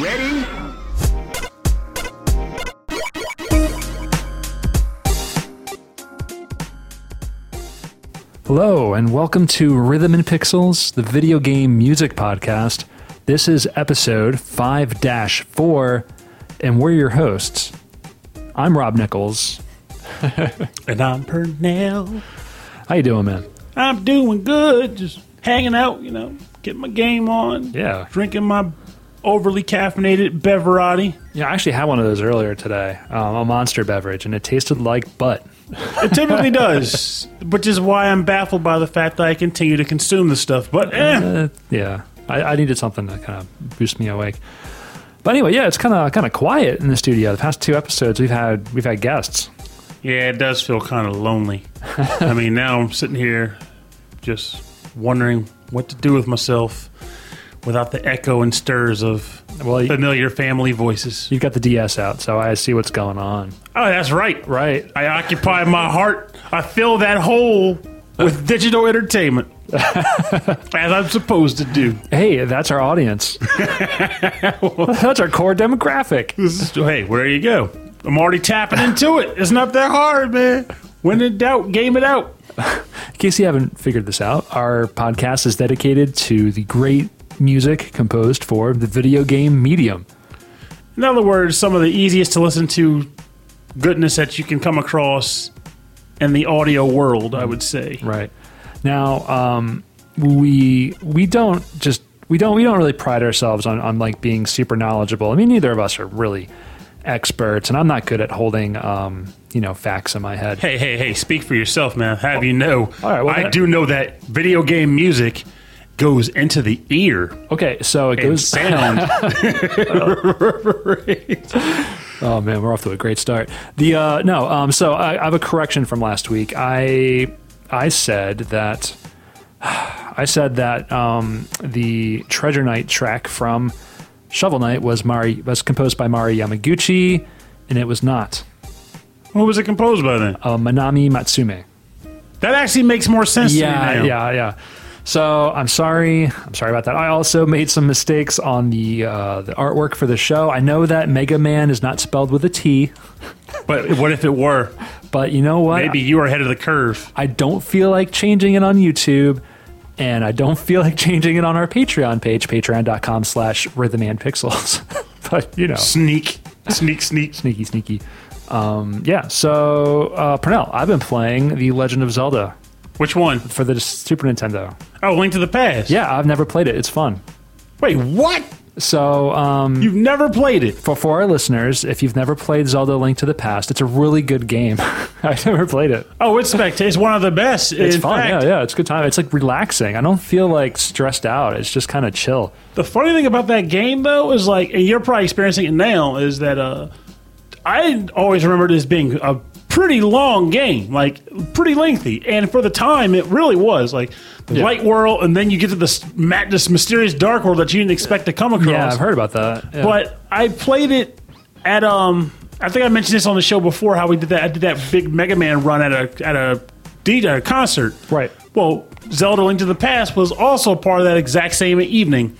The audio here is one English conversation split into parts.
Ready? Hello, and welcome to Rhythm and Pixels, the video game music podcast. This is episode 5 4, and we're your hosts. I'm Rob Nichols. And I'm Pernell. How you doing, man? I'm doing good. Just hanging out, you know, getting my game on. Yeah. Drinking my overly caffeinated beverati. Yeah, I actually had one of those earlier today, um, a monster beverage, and it tasted like butt. It typically does, which is why I'm baffled by the fact that I continue to consume the stuff. But eh, Uh, yeah, I, I needed something to kind of boost me awake. But anyway, yeah, it's kind of kind of quiet in the studio. The past two episodes, we've had we've had guests. yeah, it does feel kind of lonely. I mean, now I'm sitting here just wondering what to do with myself without the echo and stirs of Well, familiar family voices. you've got the DS out, so I see what's going on. Oh, that's right. Right. I occupy my heart. I fill that hole with digital entertainment, as I'm supposed to do. Hey, that's our audience. that's our core demographic. This is, hey, where you go? I'm already tapping into it. It's not that hard, man. When in doubt, game it out. In case you haven't figured this out, our podcast is dedicated to the great music composed for the video game medium. In other words, some of the easiest to listen to goodness that you can come across in the audio world, I would say. Right. Now, um, we we don't just we don't we don't really pride ourselves on, on like being super knowledgeable. I mean, neither of us are really experts, and I'm not good at holding um, you know facts in my head. Hey, hey, hey, speak for yourself, man. Have you know? All right, well, I then- do know that video game music goes into the ear Okay, so it goes. sound. Oh man, we're off to a great start. The uh, no, um, so I, I have a correction from last week. I I said that I said that um, the Treasure Knight track from Shovel Knight was Mari was composed by Mari Yamaguchi, and it was not What was it composed by then? uh, Manami Matsumae. That actually makes more sense Yeah, to me now. yeah, yeah. So I'm sorry. I'm sorry about that. I also made some mistakes on the uh, the artwork for the show. I know that Mega Man is not spelled with a T, But what if it were? but you know what? Maybe you were ahead of the curve. I don't feel like changing it on YouTube, and I don't feel like changing it on our Patreon page, patreon.com slash rhythmandpixels. but, you know, Sneak, sneak, sneak. sneaky, sneaky. Um, yeah, so, uh, Pernell, I've been playing The Legend of Zelda Which one? for the Super Nintendo. Oh, Link to the Past. Yeah, I've never played it. It's fun. Wait, what? So, um, You've never played it? for, for our listeners, if you've never played Zelda Link to the Past, it's a really good game. I've never played it. Oh, it's spectacular. It's one of the best. It's fun. fact, yeah, yeah. It's a good time. It's like relaxing. I don't feel like stressed out. It's just kind of chill. The funny thing about that game, though, is like, and you're probably experiencing it now, is that uh, I always remembered it as being a pretty long game, like pretty lengthy, and for the time, it really was. Like the Yeah. light world, and then you get to this ma- this mysterious dark world that you didn't expect to come across. Yeah, I've heard about that. Yeah. But I played it at um. I think I mentioned this on the show before. How we did that. I did that big Mega Man run at a at a DJ concert. Right. Well, Zelda: Link to the Past was also part of that exact same evening,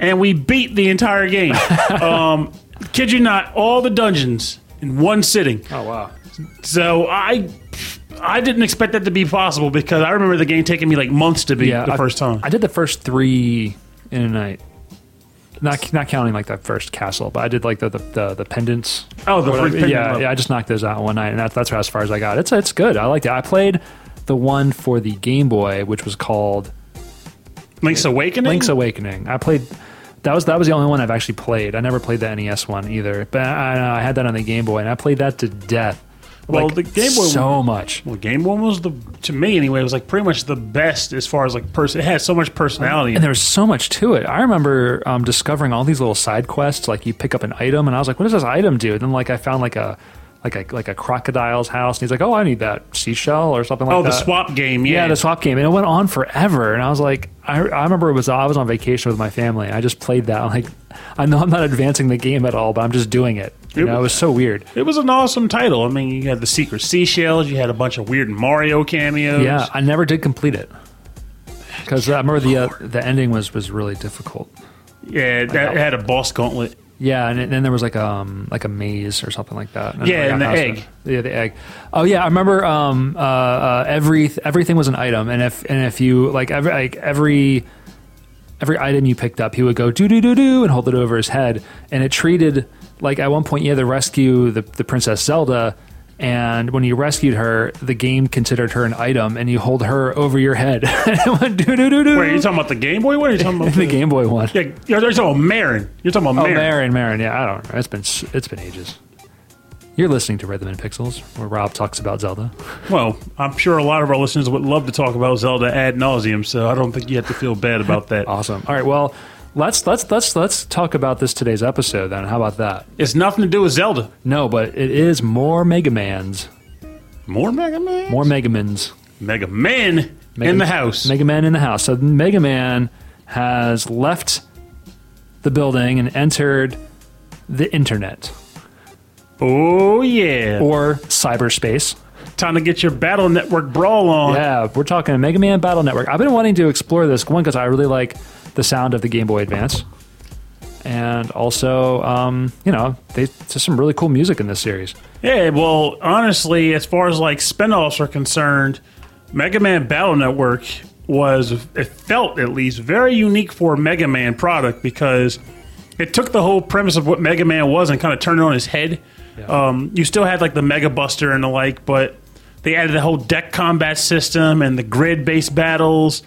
and we beat the entire game. um, kid you not, all the dungeons in one sitting. Oh wow. So I. I didn't expect that to be possible because I remember the game taking me like months to beat Yeah, the I- first time. I did the first three in a night. Not not counting like that first castle, but I did like the the, the, the pendants. oh, the pendant yeah, level. yeah. I just knocked those out one night, and that's that's as far as I got. It's it's good. I liked it. I played the one for the Game Boy, which was called Link's Awakening. Link's Awakening. I played. That was that was the only one I've actually played. I never played the NES one either, but I, I had that on the Game Boy, and I played that to death. Well, Like, the Game Boy- so much. Well, Game Boy was the to me anyway. It was like pretty much the best as far as like person. It had so much personality. And there was so much to it. I remember um, discovering all these little side quests. Like you pick up an item, and I was like, "What does this item do?" And then like I found like a like a like a crocodile's house, and he's like, "Oh, I need that seashell or something like oh, that." the swap game. Yeah, Yeah, the swap game, and it went on forever. And I was like, I, I remember it was I was on vacation with my family, and I just played that. I'm like, I know I'm not advancing the game at all, but I'm just doing it. You It know, it was- so weird. It was an awesome title. I mean, you had the secret seashells. You had a bunch of weird Mario cameos. Yeah, I never did complete it because I remember the uh, the ending was was really difficult. yeah. That it had a boss gauntlet. Yeah, and then there was like um like a maze or something like that. Yeah, and the egg. Yeah, the egg. Oh yeah, I remember. Um, uh, uh, every everything was an item, and if and if you like every like every every item you picked up, he would go do do do do and hold it over his head, and it treated like at one point you had to rescue the the princess Zelda. And when you rescued her, the game considered her an item, and you hold her over your head. went. Wait, are you talking about the Game Boy? What are you talking about? the Game Boy one. Yeah, you're, you're talking about Marin. You're talking about Oh, Marin. Marin, Marin. Yeah, I don't know. It's been it's been ages. You're listening to Rhythm and Pixels, where Rob talks about Zelda. Well, I'm sure a lot of our listeners would love to talk about Zelda ad nauseum, so I don't think you have to feel bad about that. Awesome. All right. Well, let's let's let's let's talk about this today's episode. Then, how about that? It's nothing to do with Zelda. No, but it is more Mega Man's, More Mega Man? more Mega Man's, Mega Man Mega- in the house. Mega Man in the house. So Mega Man has left the building and entered the internet oh, yeah. or cyberspace. Time to get your Battle Network brawl on. Yeah, we're talking a Mega Man Battle Network. I've been wanting to explore this one because I really like the sound of the Game Boy Advance, and also, um, you know, they, there's some really cool music in this series. Yeah, well, honestly, as far as like spinoffs are concerned, Mega Man Battle Network was, it felt at least, very unique for a Mega Man product because it took the whole premise of what Mega Man was and kind of turned it on his head. Um, you still had like the Mega Buster and the like, but they added the whole deck combat system and the grid based battles.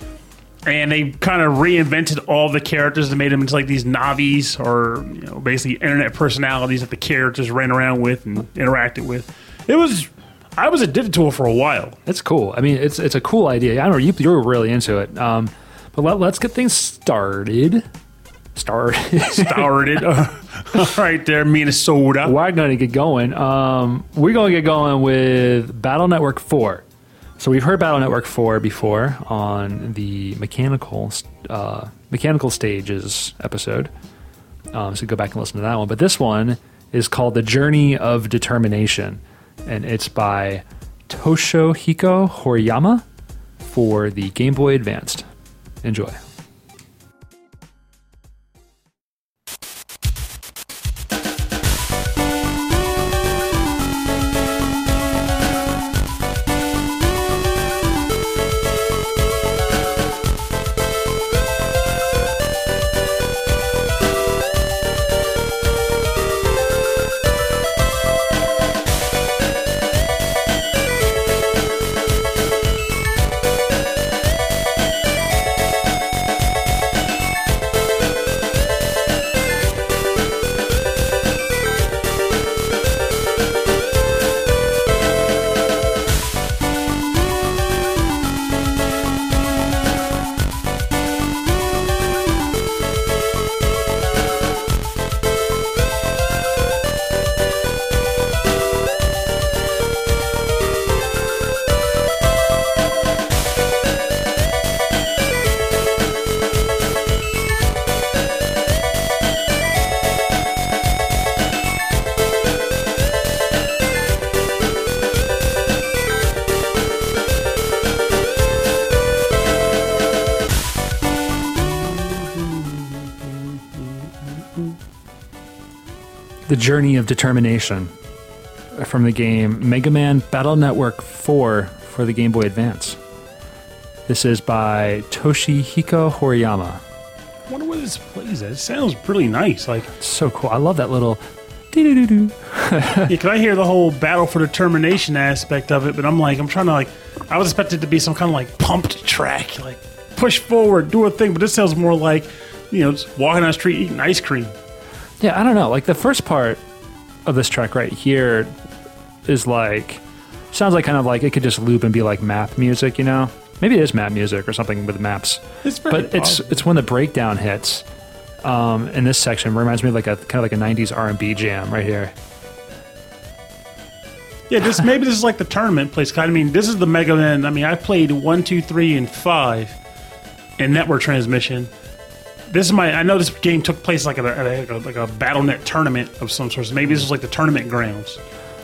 And they kind of reinvented all the characters and made them into like these Navis or you know basically internet personalities that the characters ran around with and interacted with. It was I was addicted to it for a while. It's cool. I mean, it's it's a cool idea. I don't know you you were really into it. Um, but let, let's get things started. Started. Started right there, Minnesota. we're going to get going. Um, we're going to get going with Battle Network 4. So we've heard Battle Network 4 before on the mechanical uh, mechanical stages episode. Um, so go back and listen to that one. But this one is called The Journey of Determination, and it's by Toshihiko Horiyama for the Game Boy Advanced. Enjoy. The Journey of Determination from the game Mega Man Battle Network 4 for the Game Boy Advance. This is by Toshihiko Horiyama. I wonder where this plays at. It sounds pretty nice. Like, So cool. I love that little yeah, can I hear the whole battle for determination aspect of it? But I'm like, I'm trying to like, I was expected to be some kind of like pumped track, like push forward, do a thing. But this sounds more like, you know, just walking on the street eating ice cream. Yeah, I don't know. Like the first part of this track right here is like sounds like kind of like it could just loop and be like map music, you know? Maybe it is map music or something with maps. It's but it's it's when the breakdown hits um, in this section reminds me of like a kind of like a 90s R&B jam right here. Yeah, this maybe this is like the tournament place. I kind of mean, this is the Mega Man. I mean, I played one, two, three, and five in network transmission. This is my. I know this game took place like a, at a like a BattleNet tournament of some sort. So maybe this is like the tournament grounds.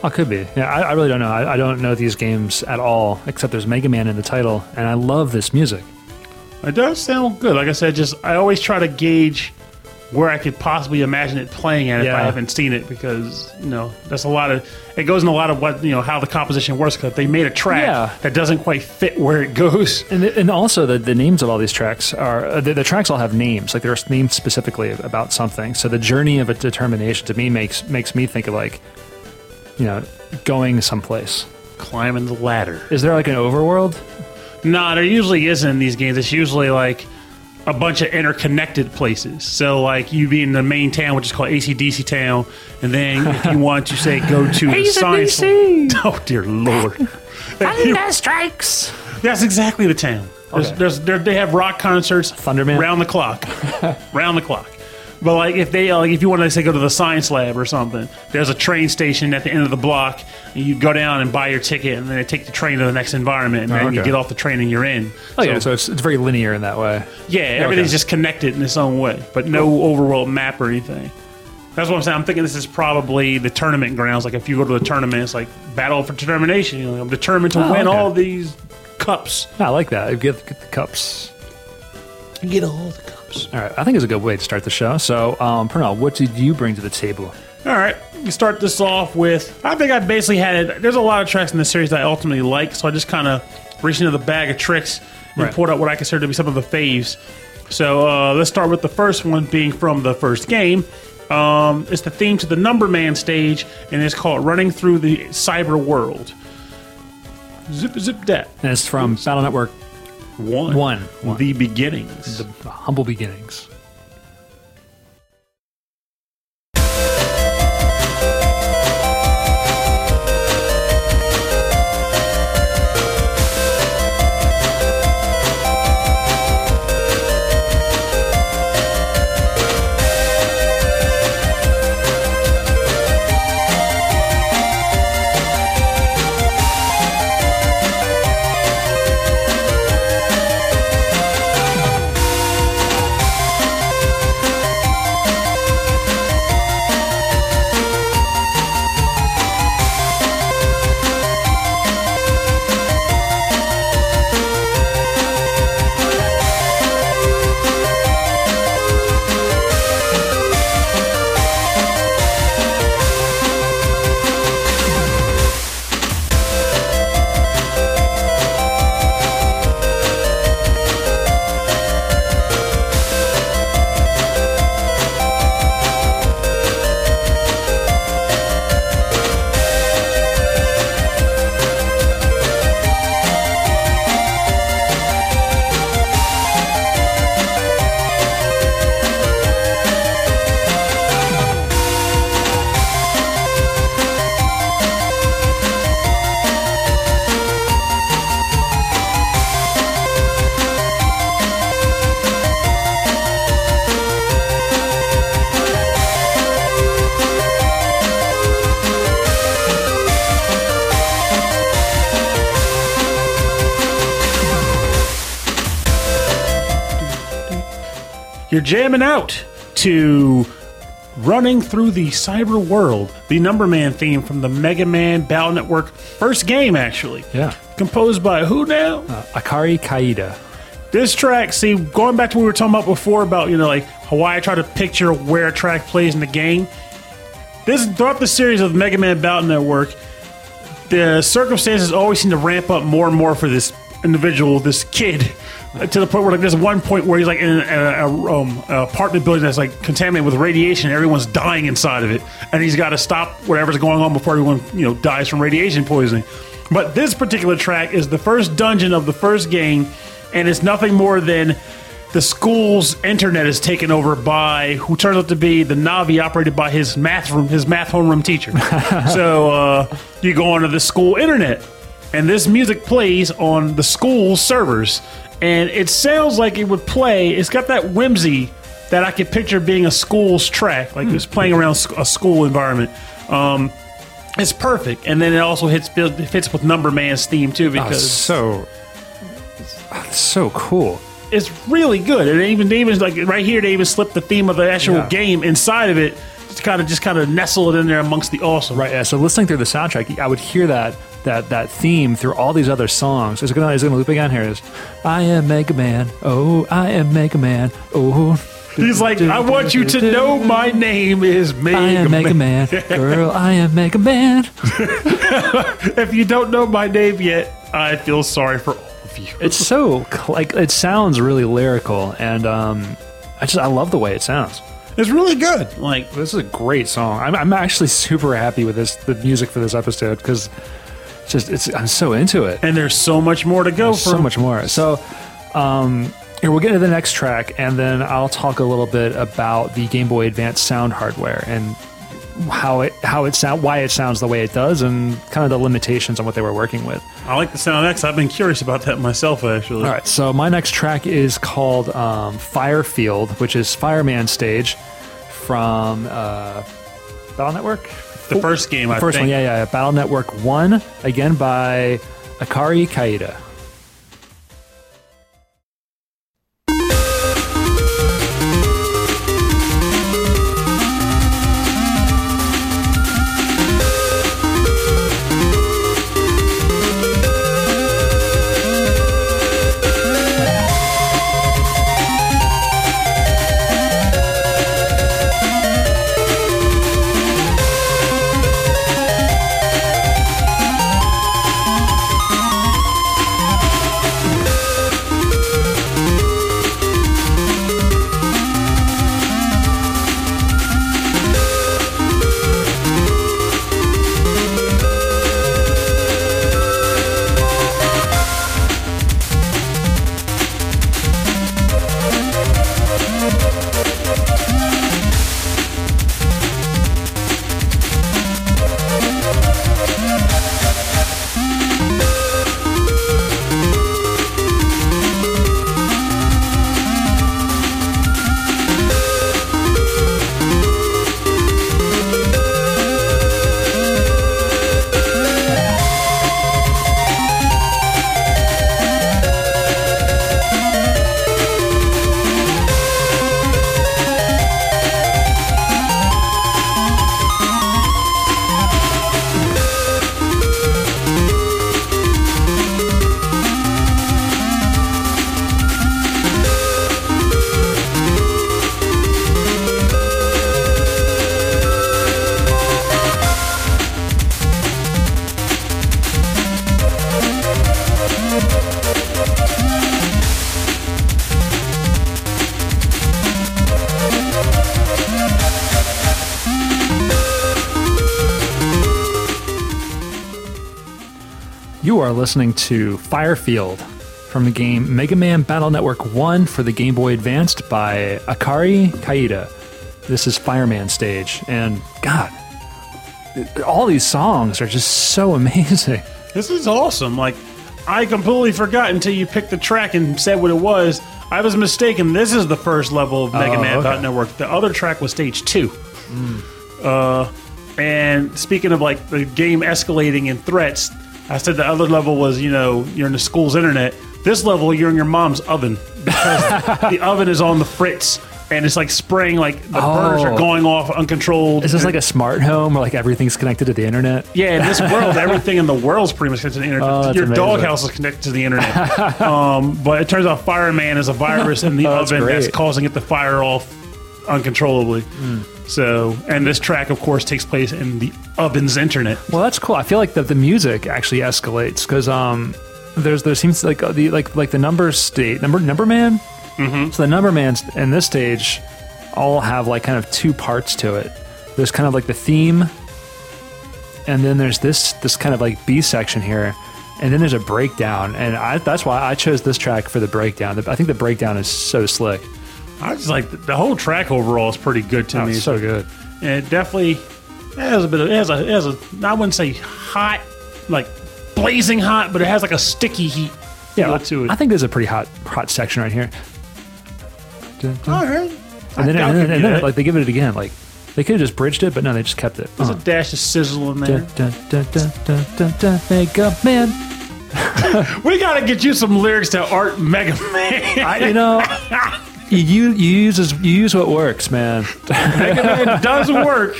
Oh, could be. Yeah, I, I really don't know. I, I don't know these games at all, except there's Mega Man in the title, and I love this music. It does sound good. Like I said, just I always try to gauge where I could possibly imagine it playing at if I haven't seen it because you know that's a lot of it goes in a lot of what you know how the composition works because they made a track Yeah. that doesn't quite fit where it goes. And, and also the, the names of all these tracks are uh, the, the tracks all have names like they're named specifically about something. So the journey of a determination to me makes makes me think of like you know going someplace. Climbing the ladder. Is there like an overworld? No, there usually isn't in these games. It's usually like a bunch of interconnected places. So, like you be in the main town, which is called ACDC Town, and then if you want to say go to the science. Oh dear lord! Thunder strikes. That's exactly the town. There's, Okay. there's, there, they have rock concerts, Thunderman? round the clock, round the clock. But like if they uh, like if you want to say go to the science lab or something, there's a train station at the end of the block, and you go down and buy your ticket, and then they take the train to the next environment, and Oh, then you okay. get off the train and you're in. Oh yeah, so it's, it's very linear in that way. Yeah, everything's okay. just connected in its own way, but no overworld map or anything. That's what I'm saying. I'm thinking this is probably the tournament grounds. Like if you go to the tournament, it's like battle for determination. You know, I'm determined to Oh, win okay. all these cups. I like that. Get, get the cups. Get all the cups. All right, I think it's a good way to start the show. So, um, Pernell, what did you bring to the table? All right, we start this off with. I think I basically had it. There's a lot of tracks in this series that I ultimately like, so I just kind of reached into the bag of tricks and Right. pulled out what I consider to be some of the faves. So uh, let's start with the first one being from the first game. Um, it's the theme to the Number Man stage, and it's called "Running Through the Cyber World." Zip zip dat And it's from Battle Network one One. One. the beginnings. The Humble Beginnings. Jamming out to Running Through the Cyber World, the Number Man theme from the Mega Man Battle Network first game, actually. Yeah. Composed by who now? Uh, Akari Kaida. This track, see, going back to what we were talking about before about, you know, like Hawaii, I try to picture where a track plays in the game. This throughout the series of Mega Man Battle Network, the circumstances always seem to ramp up more and more for this individual, this kid, to the point where like there's one point where he's like in a, a, a, um, apartment building that's like contaminated with radiation, and everyone's dying inside of it, and he's got to stop whatever's going on before everyone you know dies from radiation poisoning. But this particular track is the first dungeon of the first game, and it's nothing more than the school's internet is taken over by who turns out to be the Navi operated by his math room, his math homeroom teacher. so uh, you go onto the school internet, and this music plays on the school servers, and it sounds like it would play. It's got that whimsy that I could picture being a school's track, like it's hmm. playing around a school environment. Um, it's perfect, and then it also hits it fits with Number Man's theme too Oh, because so, ah, it's so cool. it's really good. And even they even like right here, they even slipped the theme of the actual Yeah. game inside of it. Just kind of just kind of nestle it in there amongst the awesome. Right. Yeah. So listening through the soundtrack, I would hear that that that theme through all these other songs. Is it gonna is it gonna loop again? Here is. I am Mega Man. Oh, I am Mega Man. Oh. He's like, I want you to know my name is Mega, I am Mega Man, girl. I am Mega Man. If you don't know my name yet, I feel sorry for all of you. It's so like it sounds really lyrical, and um, I just I love the way it sounds. It's really good. Like, This is a great song. I'm, I'm actually super happy with this the music for this episode because just it's I'm so into it. and there's so much more to go so much more. So, um, here we'll get to the next track, and then I'll talk a little bit about the Game Boy Advance sound hardware and how it how it sound why it sounds the way it does, and kind of the limitations on what they were working with. I like the sound X. I've been curious about that myself, actually. All right, so my next track is called um, Firefield, which is Fireman stage from uh, Battle Network. The first game, I First think. one, yeah, yeah, Battle Network One, again by Akari Kaida. Are listening to Firefield from the game Mega Man Battle Network 1 for the Game Boy Advanced by Akari Kaida. This is Fireman stage, and God, all these songs are just so amazing. This is awesome. Like, I completely forgot until you picked the track and said what it was. I was mistaken. This is the first level of Mega Oh, Man okay. Battle Network. The other track was stage two. Uh, and speaking of like the game escalating in threats, I said the other level was you know you're in the school's internet. This level you're in your mom's oven because the oven is on the fritz and it's like spraying like the burners are Oh. going off uncontrolled. Is this like a smart home where like everything's connected to the internet? Yeah, in this world, everything in the world's pretty much connected to the internet. Oh, Your doghouse is connected to the internet. um, but it turns out Fireman is a virus in the Oh, oven that's great. causing it to fire off uncontrollably. Hmm. So, and this track, of course, takes place in the oven's internet. Well, that's cool. I feel like the, the music actually escalates because um, there's there seems like uh, the like like the number state number number man. Mm-hmm. So the number man's in this stage all have like kind of two parts to it. There's kind of like the theme, and then there's this this kind of like B section here, and then there's a breakdown. And I, that's why I chose this track for the breakdown. I think the breakdown is so slick. I just like the, the whole track overall is pretty good to Oh, me. it's so good. And it definitely has a bit of it has a it has a I wouldn't say hot like blazing hot, but it has like a sticky heat Yeah, to it. I think there's a pretty hot hot section right here. All right. And then, and then, and then like they give it again. Like they could have just bridged it, but no, they just kept it. There's Uh-huh. a dash of sizzle in there. Dun, dun, dun, dun, dun, dun, Mega Man. We gotta get you some lyrics to Art Mega Man. I, you know, you, you use as- you use what works, man. Man does work.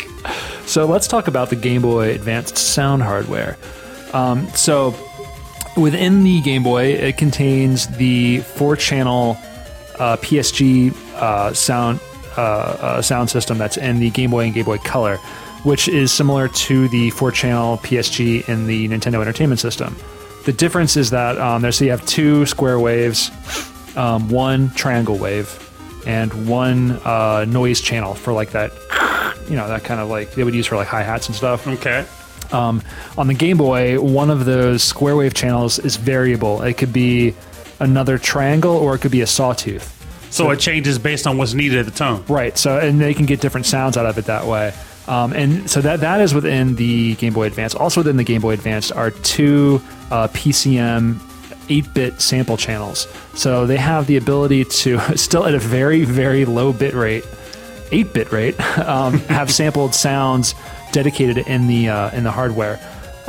So let's talk about the Game Boy Advanced sound hardware. Um, so within the Game Boy, it contains the four-channel uh, PSG uh, sound uh, uh, sound system that's in the Game Boy and Game Boy Color, which is similar to the four channel PSG in the Nintendo Entertainment System. The difference is that um, there's so you have two square waves, um, one triangle wave, and one uh, noise channel for like that, you know, that kind of like they would use for like hi hats and stuff. Okay. Um, on the Game Boy, one of those square wave channels is variable. It could be another triangle or it could be a sawtooth. So it changes based on what's needed at the time. Right. So and they can get different sounds out of it that way. Um, and so that that is within the Game Boy Advance. Also within the Game Boy Advance are two uh, PCM 8-bit sample channels. So they have the ability to still at a very very low bit rate, 8-bit rate, um, have sampled sounds dedicated in the uh, in the hardware.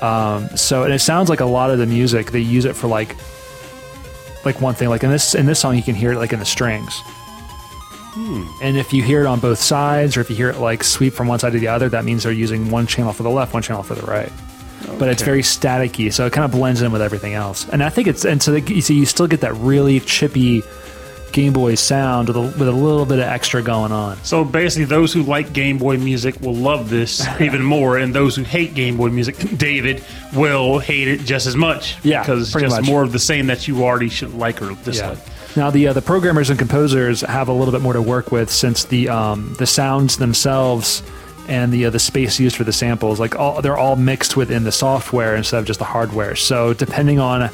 Um, so and it sounds like a lot of the music they use it for like like one thing. Like in this in this song, you can hear it like in the strings. And if you hear it on both sides, or if you hear it like sweep from one side to the other, that means they're using one channel for the left, one channel for the right. But it's very staticky, so it kind of blends in with everything else. And I think it's and so the, you see you still get that really chippy Game Boy sound with a, with a little bit of extra going on. So basically, those who like Game Boy music will love this even more, and those who hate Game Boy music, David, will hate it just as much. Yeah, because it's just much. more of the same that you already should like or dislike. Now the uh, the programmers and composers have a little bit more to work with since the um, the sounds themselves and the uh, the space used for the samples like all they're all mixed within the software instead of just the hardware. So depending on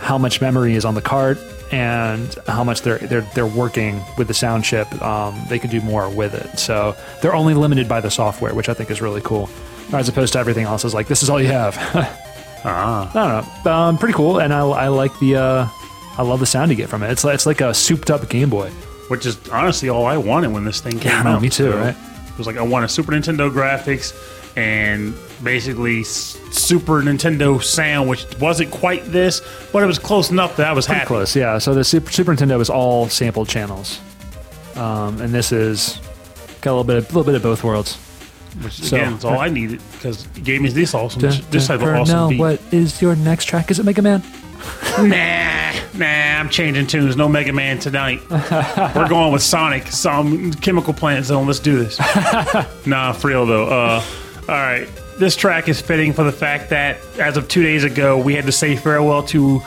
how much memory is on the cart and how much they're they're they're working with the sound chip, um, they can do more with it. So they're only limited by the software, which I think is really cool, as opposed to everything else is like this is all you have. Ah, I don't know. Um, pretty cool, and I, I like the uh, I love the sound you get from it. It's like, it's like a souped up Game Boy. which is honestly all I wanted when this thing came Yeah, out. me too, So right? It was like I wanted Super Nintendo graphics and basically s- Super Nintendo sound, which wasn't quite this, but it was close enough that I was Pretty happy. close, yeah. So the Super, Super Nintendo is all sampled channels, um, and this is got a little bit, a little bit of both worlds. Which So- again is all I needed because it gave me this awesome, this type of awesome now, beat. what is your next track? Is it Mega Man? Nah, nah, I'm changing tunes. No Mega Man tonight. We're going with Sonic, some Chemical Plant Zone. Let's do this. nah, for real though. Uh, all right, this track is fitting for the fact that as of two days ago, we had to say farewell to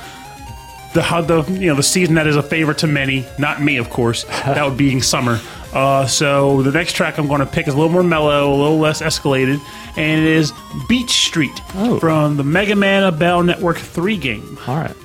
the the you know the season that is a favorite to many, not me, of course. that would be summer. Uh, so the next track I'm going to pick is a little more mellow, a little less escalated, and it is Beach Street Oh. from the Mega Man Battle Network 3 game. All right.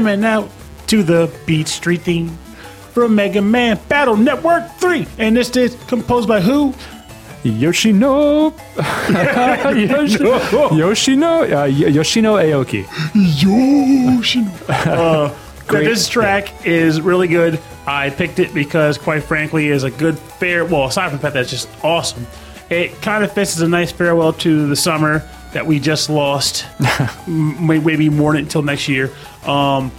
Jamming out to the Beach Street theme from Mega Man Battle Network 3. And this is composed by who? Yoshino, Yoshi- Yoshino, uh, Yoshino Aoki. Yoshino. uh, This track is really good. I picked it because, quite frankly, is a good fair. Well, aside from the fact that it's just awesome, it kind of fits as a nice farewell to the summer that we just lost. Maybe more until next year. Um,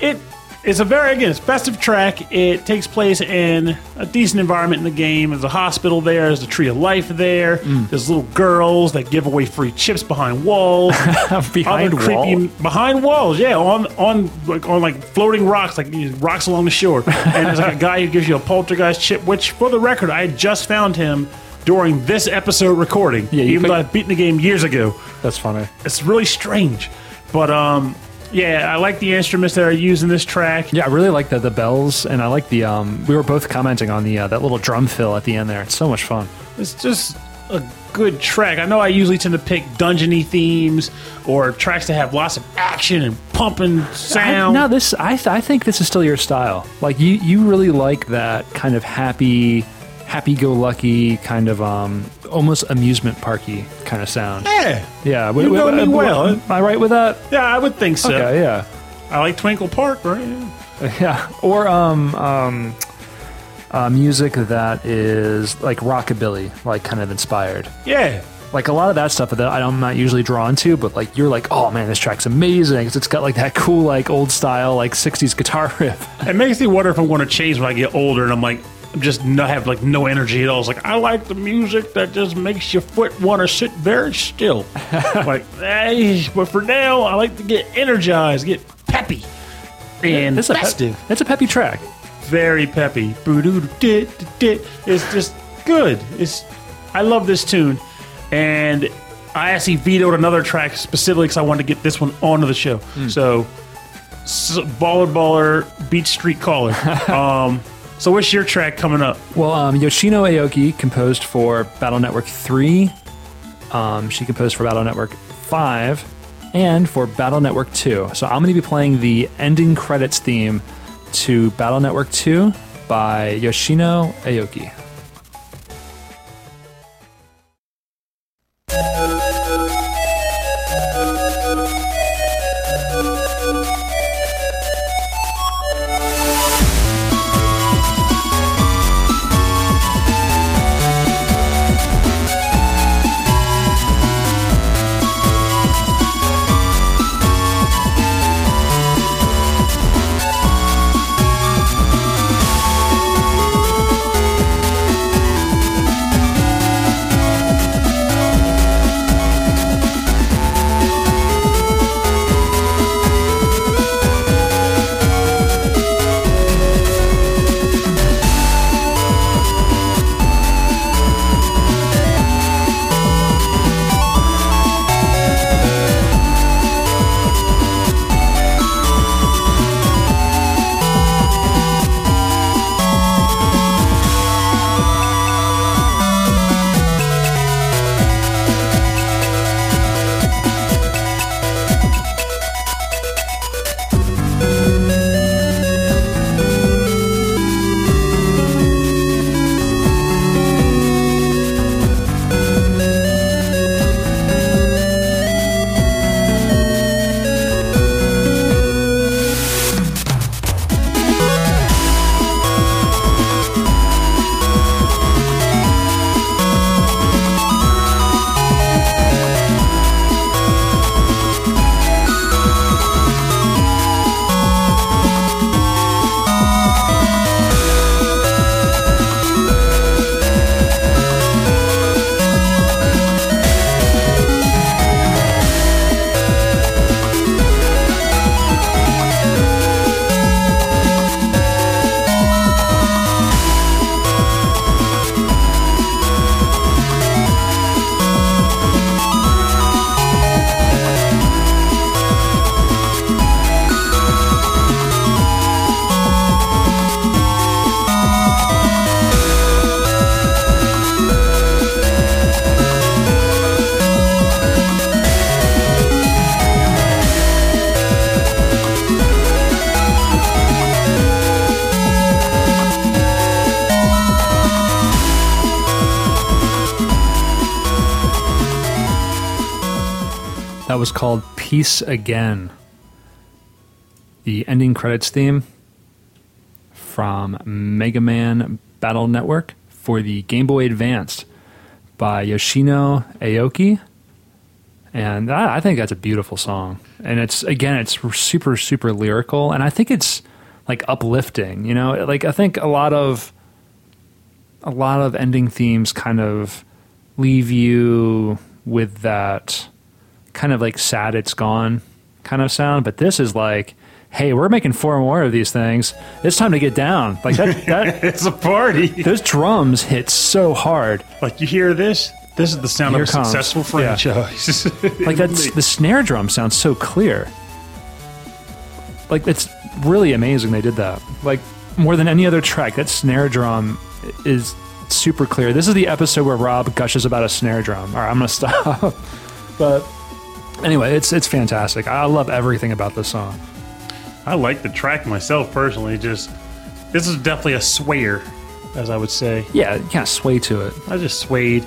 it it's a very again it's track. It takes place in a decent environment in the game. There's a hospital there. There's a tree of life there. Mm. There's little girls that give away free chips behind walls. Behind Other wall? behind walls. Yeah, on on like on like floating rocks, like rocks along the shore. And there's like a guy who gives you a poltergeist chip. Which, for the record, I just found him during this episode recording. Yeah, you even though I've beaten the game years ago. That's funny. It's really strange, but um, yeah, I like the instruments that are used in this track. Yeah, I really like the the bells, and I like the. Um, we were both commenting on the uh, that little drum fill at the end there. It's so much fun. It's just a good track. I know I usually tend to pick dungeony themes or tracks that have lots of action and pumping I, sound. no, this I th- I think this is still your style. Like you you really like that kind of happy, happy go lucky kind of um almost amusement parky kind of sound. yeah, Yeah, You know me well. Am I right with that? yeah, I would think so. Okay, yeah. I like Twinkle Park, right? Yeah. Or um, um, uh, music that is like rockabilly, like kind of inspired. Yeah. Like a lot of that stuff that I- I'm not usually drawn to, but like you're like, oh man, this track's amazing 'cause it's got like that cool, like old style, like '60s guitar riff. It makes me wonder if I'm going to change when I get older and I'm like, just not have like no energy at all. It's like I like the music that just makes your foot want to sit very still. like, hey, but for now, I like to get energized, get peppy, and a, festive. pe- it's a peppy track. very peppy. It's just good. It's I love this tune, and I actually vetoed another track specifically because I wanted to get this one onto the show. So, s baller baller beach street caller. um, so what's your track coming up? Well, um, Yoshino Aoki composed for Battle Network 3. Um, she composed for Battle Network 5 and for Battle Network 2. So I'm going to be playing the ending credits theme to Battle Network 2 by Yoshino Aoki. Was called Peace Again. The ending credits theme from Mega Man Battle Network for the Game Boy Advance by Yoshino Aoki. And I, I think that's a beautiful song. And it's, again, it's super, super lyrical. And I think it's like uplifting. You know, like I think a lot of a lot of ending themes kind of leave you with that kind of like sad it's gone kind of sound, but this is like hey, we're making four more of these things. It's time to get down. Like that, that It's a party. those drums hit so hard. Like you hear this? This is the sound Here of a comes. successful Yeah. franchise. Like that's the snare drum sounds so clear. Like it's really amazing they did that. Like more than any other track, that snare drum is super clear. This is the episode where Rob gushes about a snare drum. All right, I'm gonna stop. but anyway, it's it's fantastic. I love everything about this song. I like the track myself personally. Just this is definitely a swayer, as I would say. Yeah, you kind of sway to it. I just swayed,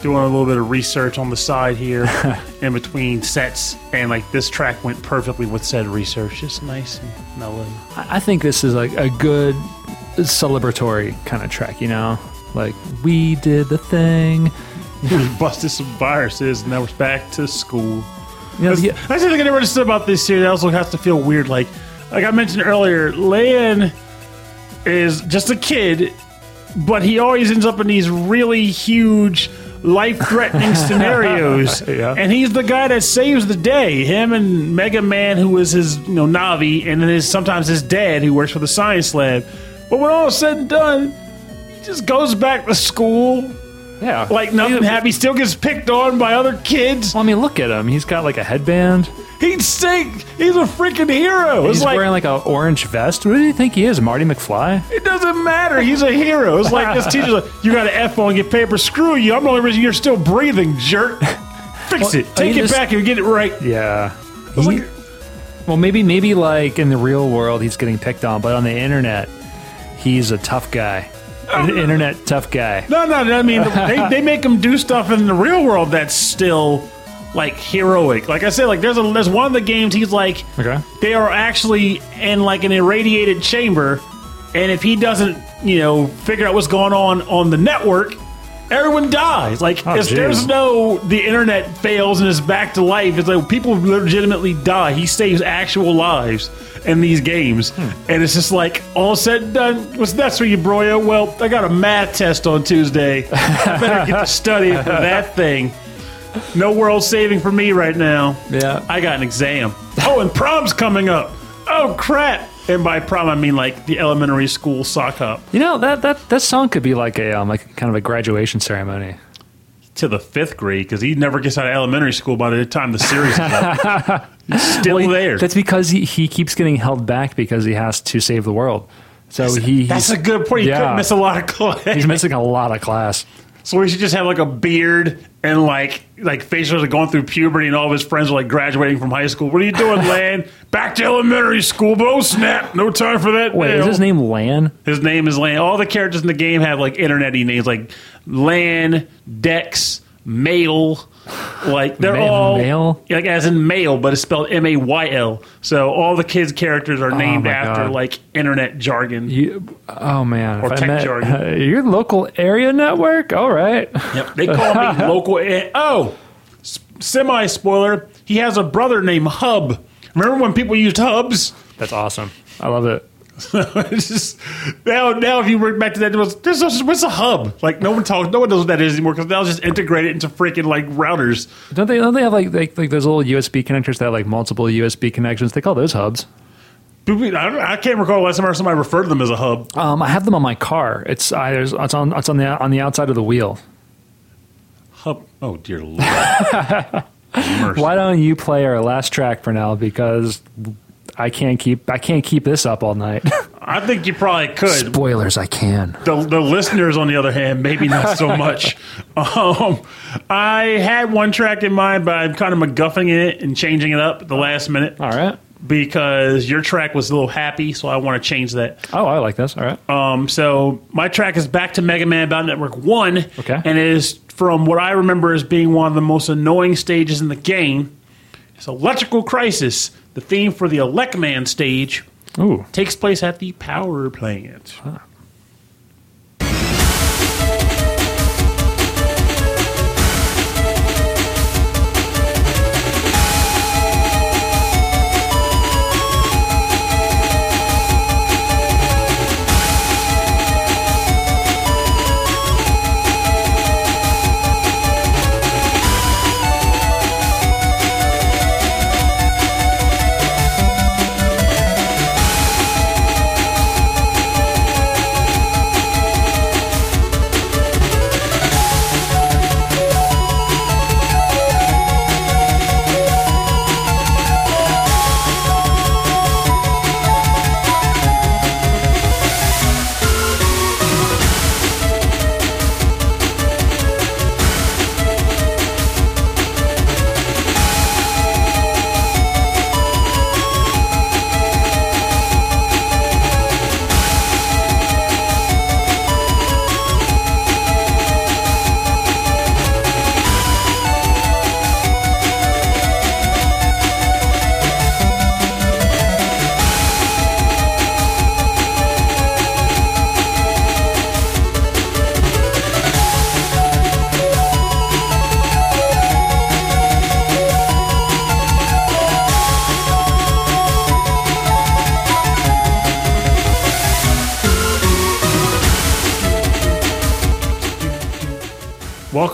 doing a little bit of research on the side here, in between sets, and like this track went perfectly with said research. Just nice and mellow. I I think this is like a good celebratory kind of track. You know, like we did the thing. We busted some viruses, and now we're back to school. You know, the- the thing I never understood about this series. It also has to feel weird. Like, like I mentioned earlier, Leon is just a kid, but he always ends up in these really huge, life-threatening scenarios. Yeah. And he's the guy that saves the day. Him and Mega Man, who is his, you know, Navi, and then his sometimes his dad, who works for the science lab. But when all is said and done, he just goes back to school yeah, like nothing happened. He still gets picked on by other kids. Well, I mean, look at him. He's got like a headband. He'd stink. He's a freaking hero. It's He's like wearing like an orange vest. What do you think he is, Marty McFly? it doesn't matter. He's a hero. It's like this teacher's like, you got an F on, your paper. Screw you. I'm the only reason you're still breathing, jerk. Fix it. oh, Take you it just- back and get it right. Yeah. He- like- well, maybe maybe like in the real world he's getting picked on, but on the internet he's a tough guy. Internet tough guy. no, no, no. I mean, they, they make him do stuff in the real world that's still like heroic. Like I said, like there's a there's one of the games he's like Okay. they are actually in like an irradiated chamber, and if he doesn't, you know, figure out what's going on on the network, everyone dies. Like Oh, if geez. there's no the internet fails and is back to life, it's like people legitimately die. He saves actual lives in these games, Hmm. and it's just like all said and done. What's next for you, Broyo? Well, I got a math test on Tuesday. I better get to study for that thing. No world saving for me right now. Yeah. I got an exam. Oh, and prom's coming up. Oh crap! And by prom, I mean like the elementary school sock hop You know that that that song could be like a um, like kind of a graduation ceremony. to the fifth grade because he never gets out of elementary school by the time the series is up. He's still Well, he- there. That's because he, he keeps getting held back because he has to save the world. So he That's he's, a good point. He yeah. couldn't miss a lot of class. he's missing a lot of class. So he should just have like a beard and like like facials are going through puberty and all of his friends are like graduating from high school. What are you doing, Lan? Back to elementary school. But oh snap! No time for that. Wait, now. is his name Lan? His name is Lan. All the characters in the game have like internet-y names like Lan, Dex, Mayl. Like they're Ma- all Mail? like as in male, but it's spelled M A Y L. So all the kids' characters are oh named my after God. like internet jargon. You, oh man, Or if I tech met- jargon. your local area network. All right. Yep. They call me local. a- Oh, semi spoiler. He has a brother named Hub. Remember when people used hubs? That's awesome. I love it. it's just now. Now, if you work back to that, it was this is what's a hub? Like no one talks, no one knows what that is anymore because now it's just integrated into freaking like routers. Don't they? Don't they have like like, like those little USB connectors that have like multiple USB connections? They call those hubs. I, I can't recall last time somebody refer to them as a hub. Um, I have them on my car. It's I, it's on it's on the on the outside of the wheel. Hub. Oh dear lord. Why don't you play our last track for now? Because I can't keep I can't keep this up all night. I think you probably could. Spoilers, I can. The, the listeners, on the other hand, maybe not so much. um, I had one track in mind, but I'm kind of MacGuffing it and changing it up at the last minute All right. because your track was a little happy, so I want to change that. Oh, I like this. All right. Um, so my track is back to Mega Man Battle Network One, Okay. and it is from what I remember as being one of the most annoying stages in the game. It's Electrical Crisis. The theme for the Elecman stage Ooh. takes place at the power plant. Ah.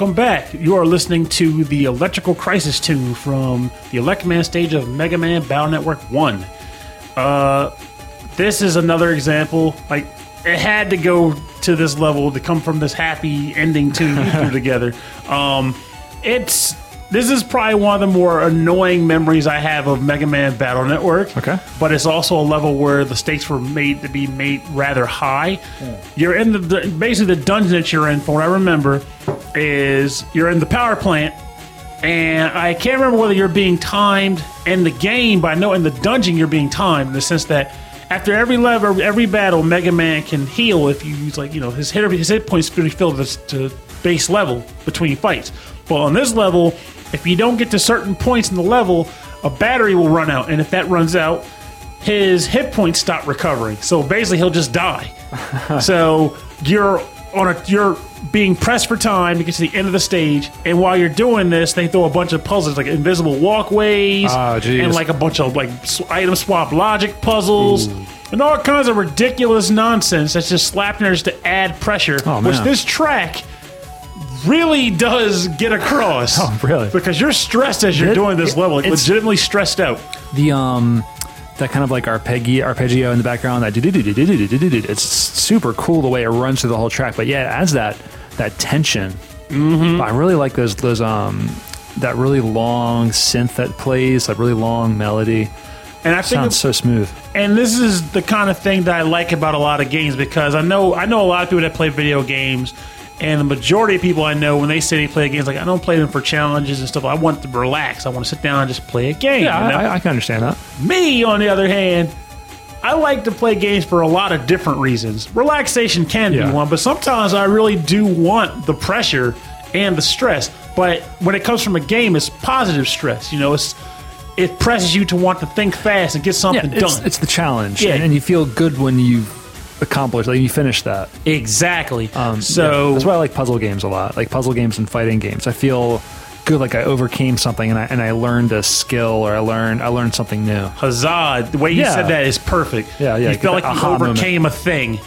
Welcome back. You are listening to the Electrical Crisis tune from the Elec Man stage of Mega Man Battle Network 1. Uh, this is another example. Like, it had to go to this level to come from this happy ending tune together. Um, it's. This is probably one of the more annoying memories I have of Mega Man Battle Network. Okay. But it's also a level where the stakes were made to be made rather high. You're in the, the basically the dungeon that you're in, from what I remember, is you're in the power plant, and I can't remember whether you're being timed in the game, but I know in the dungeon you're being timed in the sense that after every level, every battle, Mega Man can heal if you use like you know his hit his hit points fill to, to base level between fights. But on this level, if you don't get to certain points in the level, a battery will run out, and if that runs out, his hit points stop recovering. So basically, he'll just die. so you're on a you're being pressed for time to get to the end of the stage, and while you're doing this, they throw a bunch of puzzles like invisible walkways Oh, geez. and like a bunch of like s- item swap logic puzzles. And all kinds of ridiculous nonsense that's just slapped in there just to add pressure, Oh, which man. this track really does get across. Oh, really? Because you're stressed as you're It- doing this level, like it's- legitimately stressed out. the um that kind of like arpeggio, arpeggio in the background. That it's super cool the way it runs through the whole track. But yeah, it adds that that tension. Mm-hmm. I really like those those um that really long synth that plays that really long melody. And I think sounds it, so smooth. And this is the kind of thing that I like about a lot of games because I know I know a lot of people that play video games and the majority of people I know when they say they play games, like I don't play them for challenges and stuff. I want to relax. I want to sit down and just play a game. yeah you know? I, I can understand that Me, on the other hand, I like to play games for a lot of different reasons. Relaxation can Yeah. be one, but sometimes I really do want the pressure and the stress. But when it comes from a game, it's positive stress. You know, it's it presses you to want to think fast and get something it's, done. it's the challenge Yeah. and, and you feel good when you accomplish like you finish that exactly. Um, so yeah. that's why I like puzzle games a lot, like puzzle games and fighting games. I feel good, like I overcame something and I and I learned a skill or I learned I learned something new. Huzzah! The way you Yeah. said that is perfect. Yeah, yeah, You felt like you aha moment. overcame a thing,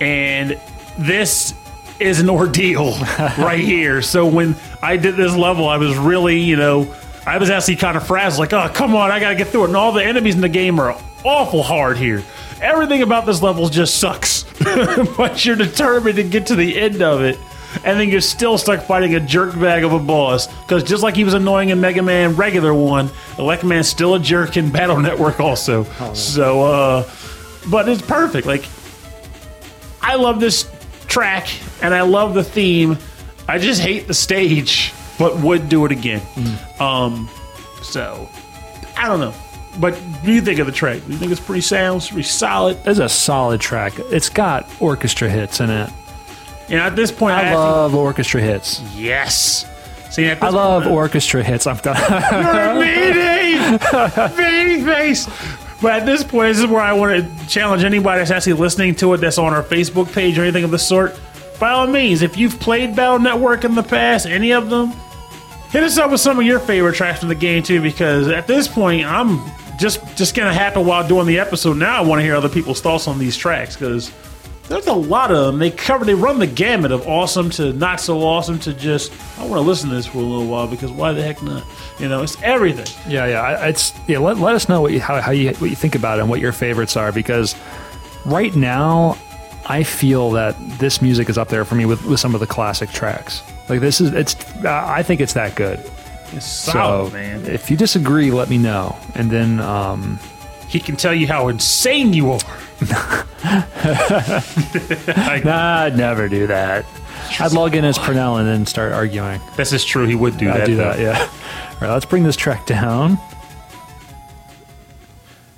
and this is an ordeal right here. So when I did this level, I was really, you know, I was actually kind of frazzled. Like, oh, come on, I gotta get through it. And all the enemies in the game are awful hard here. Everything about this level just sucks, but you're determined to get to the end of it. And then you're still stuck fighting a jerk bag of a boss. Because just like he was annoying in Mega Man regular one, Elec Man's still a jerk in Battle Network also. so, uh, but it's perfect. Like, I love this track and I love the theme. I just hate the stage, but would do it again. Um, so, I don't know. But what do you think of the track? Do you think it's pretty sound, pretty solid? It's a solid track. It's got orchestra hits in it. You know, at this point, I, I love orchestra hits. yes. See, I love point, orchestra hits. I'm done. meaty, meaty face. But at this point, this is where I want to challenge anybody that's actually listening to it that's on our Facebook page or anything of the sort. By all means, if you've played Battle Network in the past, any of them, hit us up with some of your favorite tracks from the game too. Because at this point, I'm just just gonna happen while doing the episode. Now I want to hear other people's thoughts on these tracks because there's a lot of them. They cover, they run the gamut of awesome to not so awesome to just I want to listen to this for a little while because why the heck not? You know, it's everything. yeah, yeah. It's yeah. Let, let us know what you, how, how you what you think about it and what your favorites are because right now I feel that this music is up there for me with, with some of the classic tracks. Like this is it's uh, I think it's that good. It's solid, so man. if you disagree, let me know, and then um, He can tell you how insane you are. nah, I'd never do that. I'd log in as Purnell and then start arguing. This is true. He would do that. I'd do though. that, yeah. All right, let's bring this track down.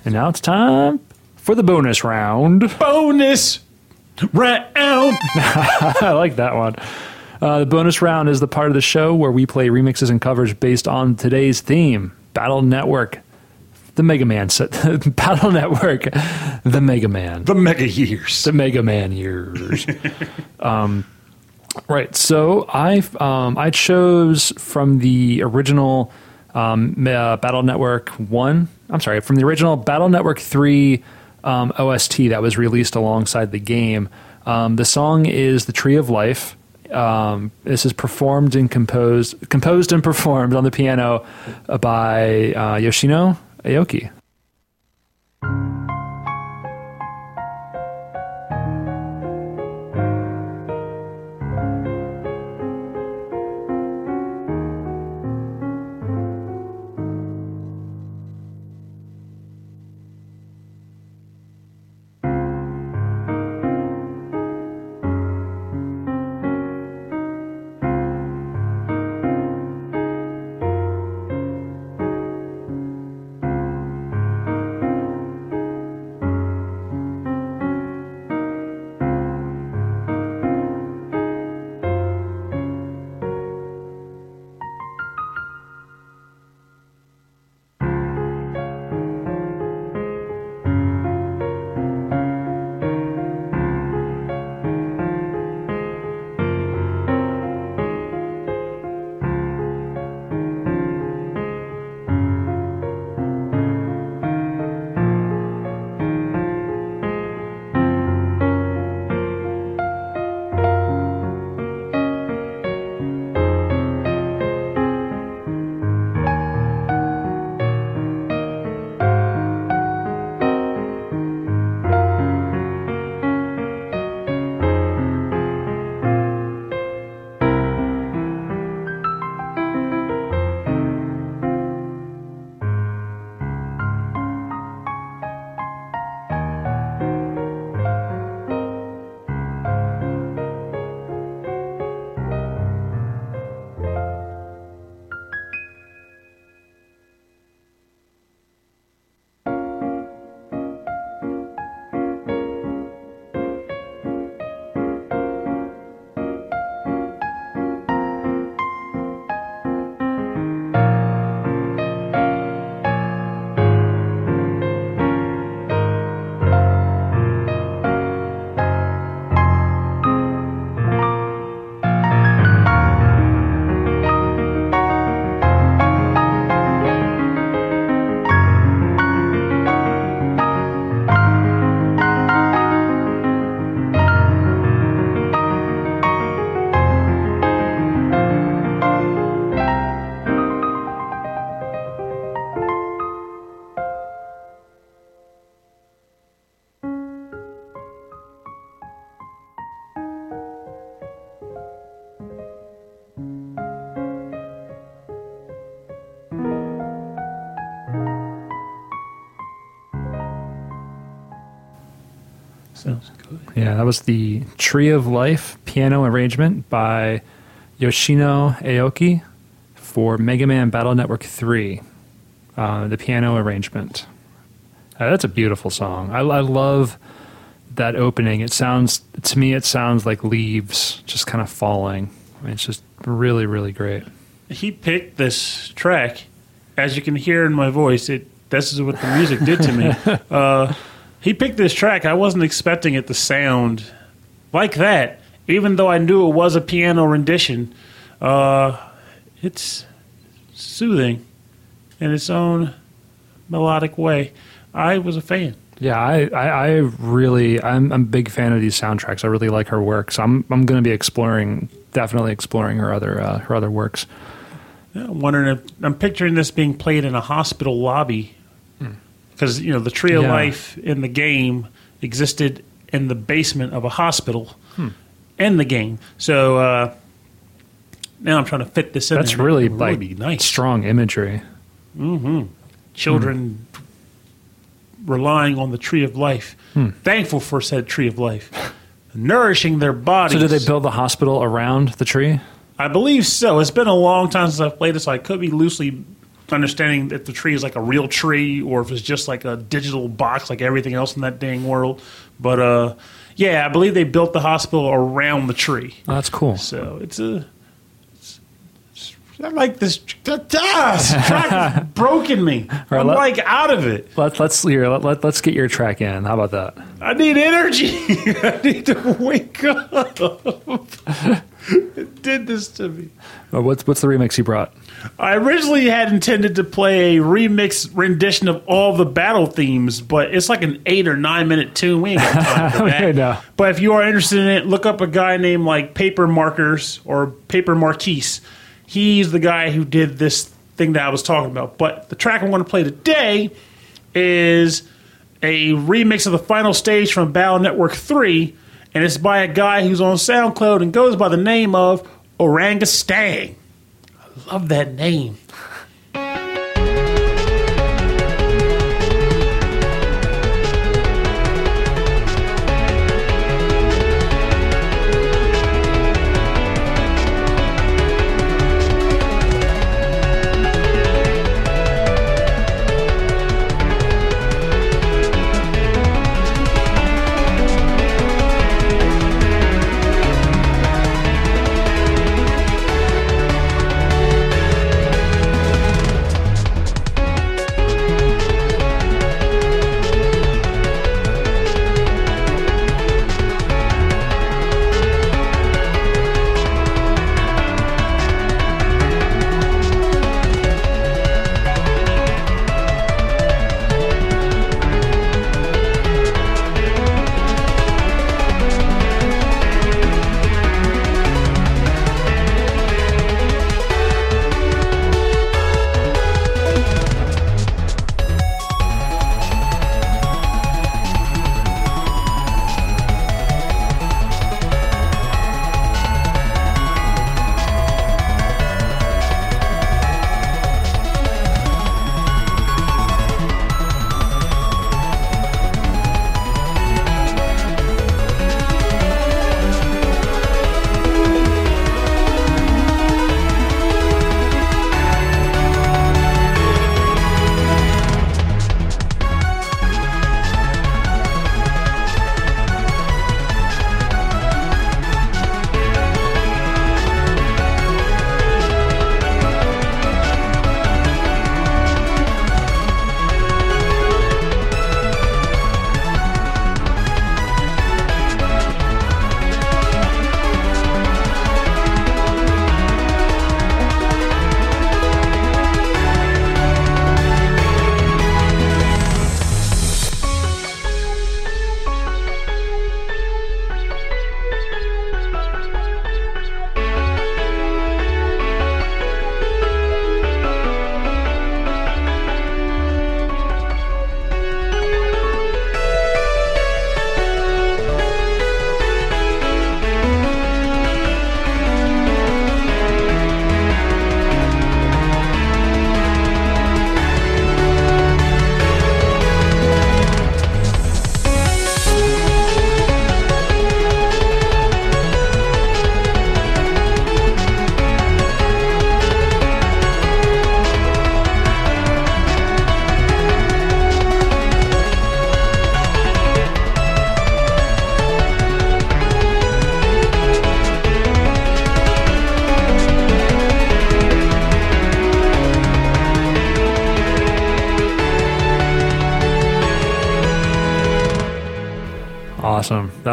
And now it's time for the bonus round. Bonus round. I like that one. Uh, the bonus round is the part of the show where we play remixes and covers based on today's theme Battle Network, the Mega Man set. Battle Network, the Mega Man. the mega years. the Mega Man years. um, right. So I um, I chose from the original um, uh, Battle Network one. I'm sorry, from the original Battle Network three um, OST that was released alongside the game. Um, the song is "The Tree of Life." Um, this is performed and composed, composed and performed on the piano by uh, Yoshino Aoki. Sounds good. Yeah, that was the Tree of Life piano arrangement by Yoshino Aoki for Mega Man Battle Network 3. Uh, the piano arrangement. Uh, that's a beautiful song. I, I love that opening. It sounds, to me, it sounds like leaves just kind of falling. I mean, it's just really, really great. He picked this track, as you can hear in my voice. It this is what the music did to me. Uh, he picked this track. I wasn't expecting it to sound like that, even though I knew it was a piano rendition. Uh, it's soothing in its own melodic way. I was a fan. Yeah, I, I, I really, I'm, I'm a big fan of these soundtracks. I really like her work, so I'm, I'm going to be exploring, definitely exploring her other, uh, her other works. Yeah, I'm wondering if I'm picturing this being played in a hospital lobby because you know the tree of Yeah. life in the game existed in the basement of a hospital hmm. in the game. So uh, now I'm trying to fit this in. That's there. really like be nice. strong imagery. Mm-hmm. Children hmm. relying on the tree of life, hmm. thankful for said tree of life, nourishing their bodies. So, did they build the hospital around the tree? I believe so. It's been a long time since I've played it, so I could be loosely understanding if the tree is like a real tree or if it's just like a digital box like everything else in that dang world. But uh, yeah, I believe they built the hospital around the tree. Oh, that's cool. So it's a. it's- it's- I like this. Ah, this track has broken me. I'm let- like out of it. Let, let's here. Let, let, let's get your track in. How about that? I need energy. I need to wake up. did this to me. Uh, what's what's the remix you brought? I originally had intended to play a remix rendition of all the battle themes, but it's like an eight or nine minute tune. We ain't got time for that. Okay, no. But if you are interested in it, look up a guy named like Paper Markers or Paper Marquise. He's the guy who did this thing that I was talking about. But the track I'm going to play today is a remix of the final stage from Battle Network 3, and it's by a guy who's on SoundCloud and goes by the name of Orangastang. I love that name.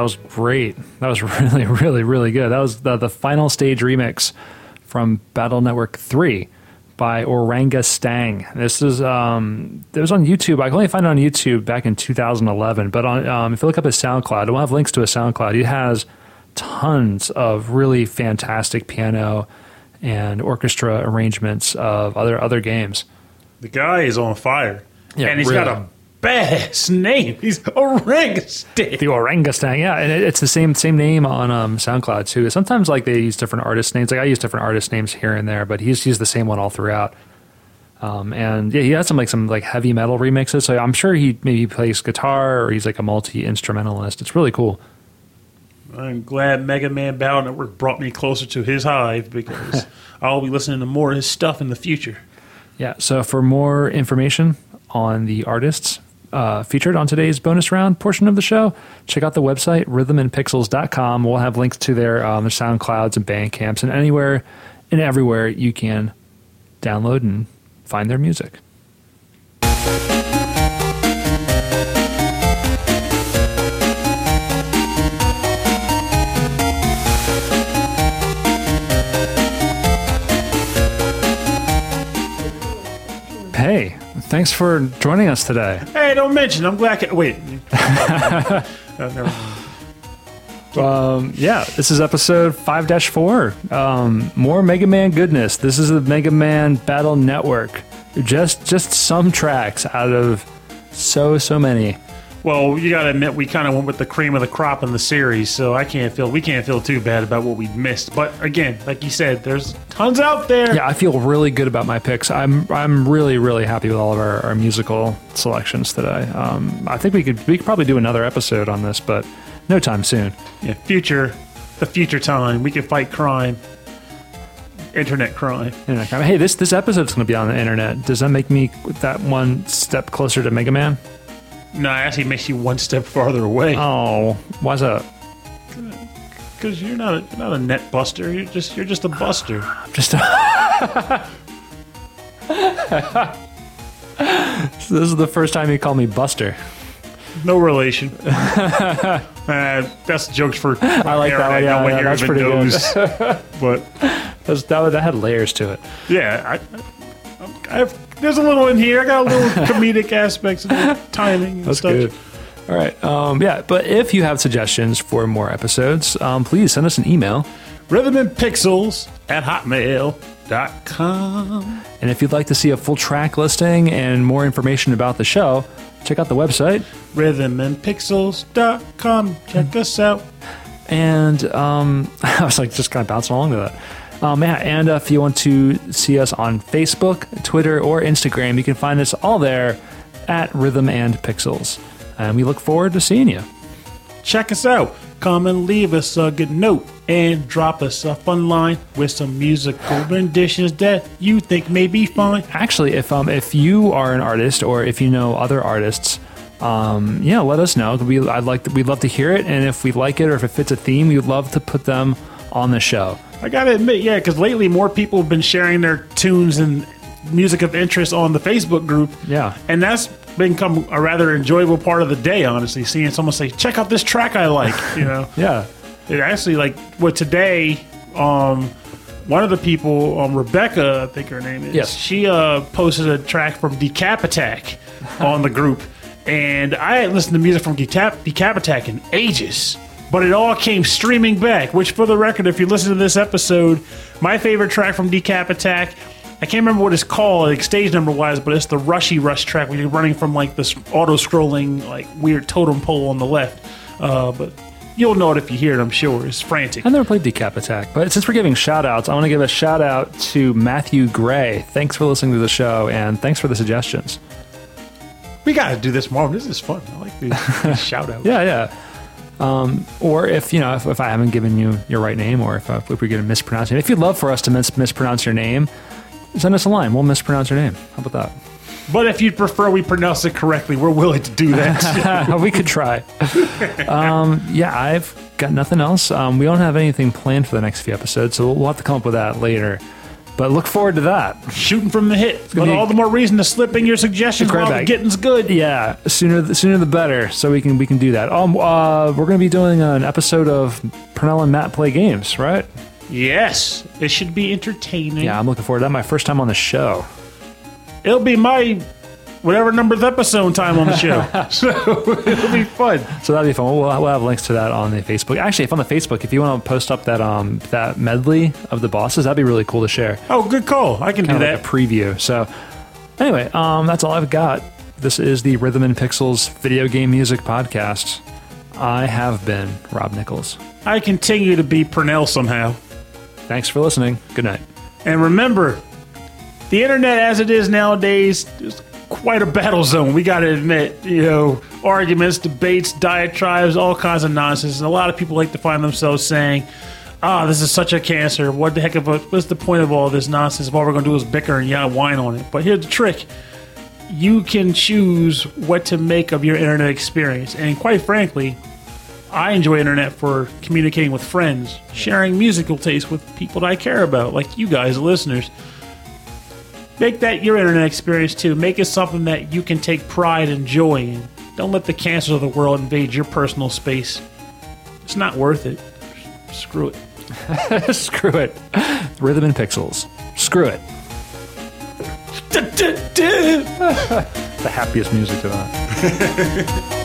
That was great. That was really, really, really good. That was the, the final stage remix from Battle Network 3 by Oranga Stang. This is um, it was on YouTube. I can only find it on YouTube back in 2011. But on, um, if you look up his SoundCloud, we'll have links to his SoundCloud. He has tons of really fantastic piano and orchestra arrangements of other other games. The guy is on fire. Yeah, and he's really. got a badass name. He's Orangutan. The Orangutan, yeah, and it, it's the same same name on um, SoundCloud too. Sometimes like they use different artist names. Like I use different artist names here and there, but he's used the same one all throughout. Um, and yeah, he has some like some like heavy metal remixes. So I'm sure he maybe plays guitar or he's like a multi instrumentalist. It's really cool. I'm glad Mega Man Battle Network brought me closer to his hive because I'll be listening to more of his stuff in the future. Yeah. So for more information on the artists uh, featured on today's bonus round portion of the show, check out the website rhythmandpixels.com. We'll have links to their, um, their SoundClouds and Bandcamps and anywhere and everywhere you can download and find their music. Hey, Thanks for joining us today. Hey, don't mention. I'm glad. I, wait. Mind. Um, yeah, this is episode 5 4. Um, more Mega Man goodness. This is the Mega Man Battle Network. Just just some tracks out of so, so many. Well, you got to admit we kind of went with the cream of the crop in the series, so I can't feel we can't feel too bad about what we missed. But again, like you said, there's tons out there. Yeah, I feel really good about my picks. I'm I'm really really happy with all of our, our musical selections today. Um, I think we could we could probably do another episode on this, but no time soon. Yeah, future, the future time we can fight crime, internet crime. Internet crime. Hey, this this episode's going to be on the internet. Does that make me that one step closer to Mega Man? No, it actually makes you one step farther away Oh, why's that? because you're not a, you're not a net buster. You're just you're just a buster. I'm just. So this is the first time you call me Buster. No relation. uh, that's jokes for. I like that one. Yeah, yeah, that's pretty good. but That's, that, that had layers to it. yeah, I, I have, there's a little in here. I got a little comedic aspects and timing. And That's stuff. good. All right. Um, yeah, but if you have suggestions for more episodes, um, please send us an email. Rhythm and Pixels at hotmail.com. And if you'd like to see a full track listing and more information about the show, check out the website. Rhythmandpixels.com. Check us out. And um, I was like just kind of bouncing along to that. Um, yeah, and uh, if you want to see us on Facebook, Twitter, or Instagram, you can find us all there at Rhythm and Pixels. And we look forward to seeing you. Check us out. Come and leave us a good note and drop us a fun line with some musical renditions that you think may be fun. Actually, if um if you are an artist or if you know other artists, um yeah, let us know. We I'd like to, we'd love to hear it, and if we like it or if it fits a theme, we would love to put them on the show. I gotta admit, yeah, because lately more people have been sharing their tunes and music of interest on the Facebook group. Yeah. And that's become a rather enjoyable part of the day, honestly, seeing someone say, check out this track I like, you know. Yeah. It actually like what today, um, one of the people, um, Rebecca, I think her name is. Yes. She uh, posted a track from Decap Attack on the group, and I hadn't listened to music from Decap, Decap Attack in ages. But it all came streaming back. Which, for the record, if you listen to this episode, my favorite track from Decap Attack. I can't remember what it's called, like stage number wise, but it's the Rushy Rush track where you're running from like this auto scrolling, like weird totem pole on the left. Uh, but you'll know it if you hear it, I'm sure. It's frantic. I've never played Decap Attack, but since we're giving shout outs, I want to give a shout out to Matthew Gray. Thanks for listening to the show and thanks for the suggestions. We got to do this more. This is fun. I like these, these shout outs. Yeah, yeah. Um, or if you know if, if I haven't given you your right name, or if, uh, if we're going to mispronounce it, if you'd love for us to mis- mispronounce your name, send us a line. We'll mispronounce your name. How about that? But if you'd prefer we pronounce it correctly, we're willing to do that. we could try. Um, yeah, I've got nothing else. Um, we don't have anything planned for the next few episodes, so we'll have to come up with that later. But look forward to that. Shooting from the hip. But all the more reason to slip in your suggestions while the getting's good. Yeah, sooner the sooner the better, so we can we can do that. Um, uh, we're going to be doing an episode of Purnell and Matt play games, right? Yes, it should be entertaining. Yeah, I'm looking forward to that. My first time on the show. It'll be my whatever number's episode time on the show. so it'll be fun. So that'll be fun. We'll, we'll have links to that on the Facebook. Actually, if on the Facebook, if you want to post up that um that medley of the bosses, that'd be really cool to share. Oh, good call. I can do Kind of that. like a preview. So anyway, um, that's all I've got. This is the Rhythm and Pixels video game music podcast. I have been Rob Nichols. I continue to be Purnell somehow. Thanks for listening. Good night. And remember, the internet as it is nowadays is quite a battle zone. We got to admit, you know, arguments, debates, diatribes, all kinds of nonsense. And a lot of people like to find themselves saying, "Ah, this is such a cancer. What the heck of a, what's the point of all this nonsense? If all we're going to do is bicker and yeah, whine on it." But here's the trick: you can choose what to make of your internet experience, and quite frankly. I enjoy internet for communicating with friends, sharing musical tastes with people that I care about, like you guys, listeners. Make that your internet experience too. Make it something that you can take pride and joy in. Don't let the cancers of the world invade your personal space. It's not worth it. Screw it. Screw it. Rhythm and Pixels. Screw it. The happiest music to that.